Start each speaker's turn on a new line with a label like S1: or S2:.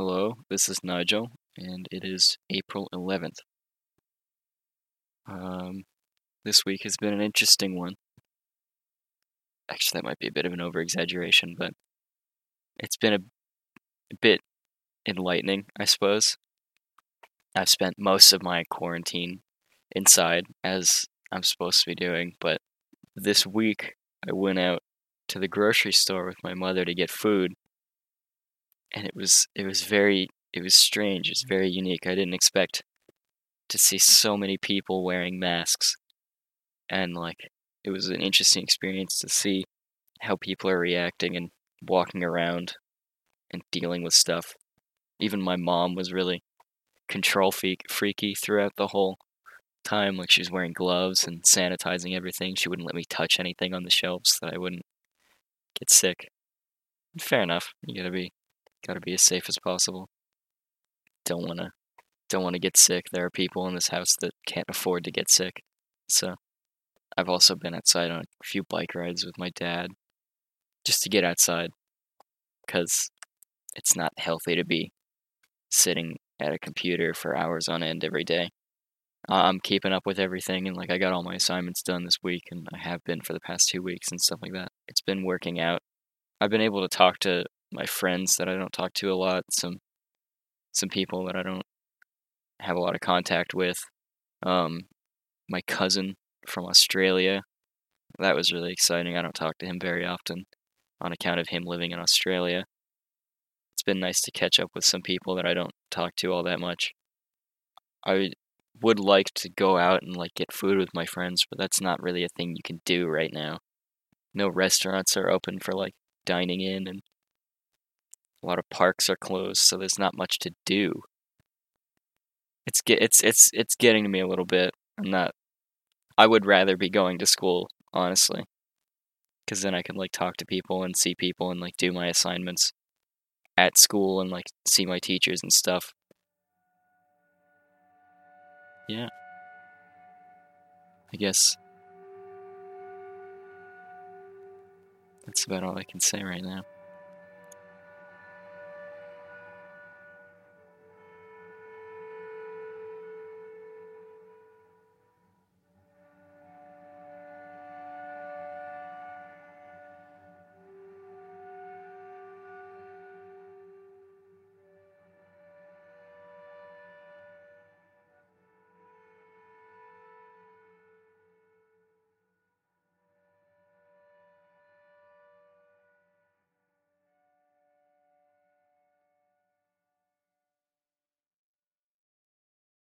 S1: Hello, this is Nigel, and it is April 11th. Um, this week has been an interesting one. Actually, that might be a bit of an over exaggeration, but it's been a, a bit enlightening, I suppose. I've spent most of my quarantine inside, as I'm supposed to be doing, but this week I went out to the grocery store with my mother to get food and it was it was very it was strange. It was mm-hmm. very unique. I didn't expect to see so many people wearing masks, and like it was an interesting experience to see how people are reacting and walking around and dealing with stuff. Even my mom was really control freak, freaky throughout the whole time. Like she was wearing gloves and sanitizing everything. She wouldn't let me touch anything on the shelves so that I wouldn't get sick. Fair enough. You gotta be Got to be as safe as possible. Don't want to don't want to get sick. There are people in this house that can't afford to get sick. So I've also been outside on a few bike rides with my dad just to get outside cuz it's not healthy to be sitting at a computer for hours on end every day. I'm keeping up with everything and like I got all my assignments done this week and I have been for the past 2 weeks and stuff like that. It's been working out. I've been able to talk to my friends that I don't talk to a lot, some some people that I don't have a lot of contact with. Um, my cousin from Australia, that was really exciting. I don't talk to him very often on account of him living in Australia. It's been nice to catch up with some people that I don't talk to all that much. I would like to go out and like get food with my friends, but that's not really a thing you can do right now. No restaurants are open for like dining in and a lot of parks are closed, so there's not much to do. It's get it's it's it's getting to me a little bit. I'm not. I would rather be going to school, honestly, because then I can like talk to people and see people and like do my assignments at school and like see my teachers and stuff. Yeah. I guess that's about all I can say right now.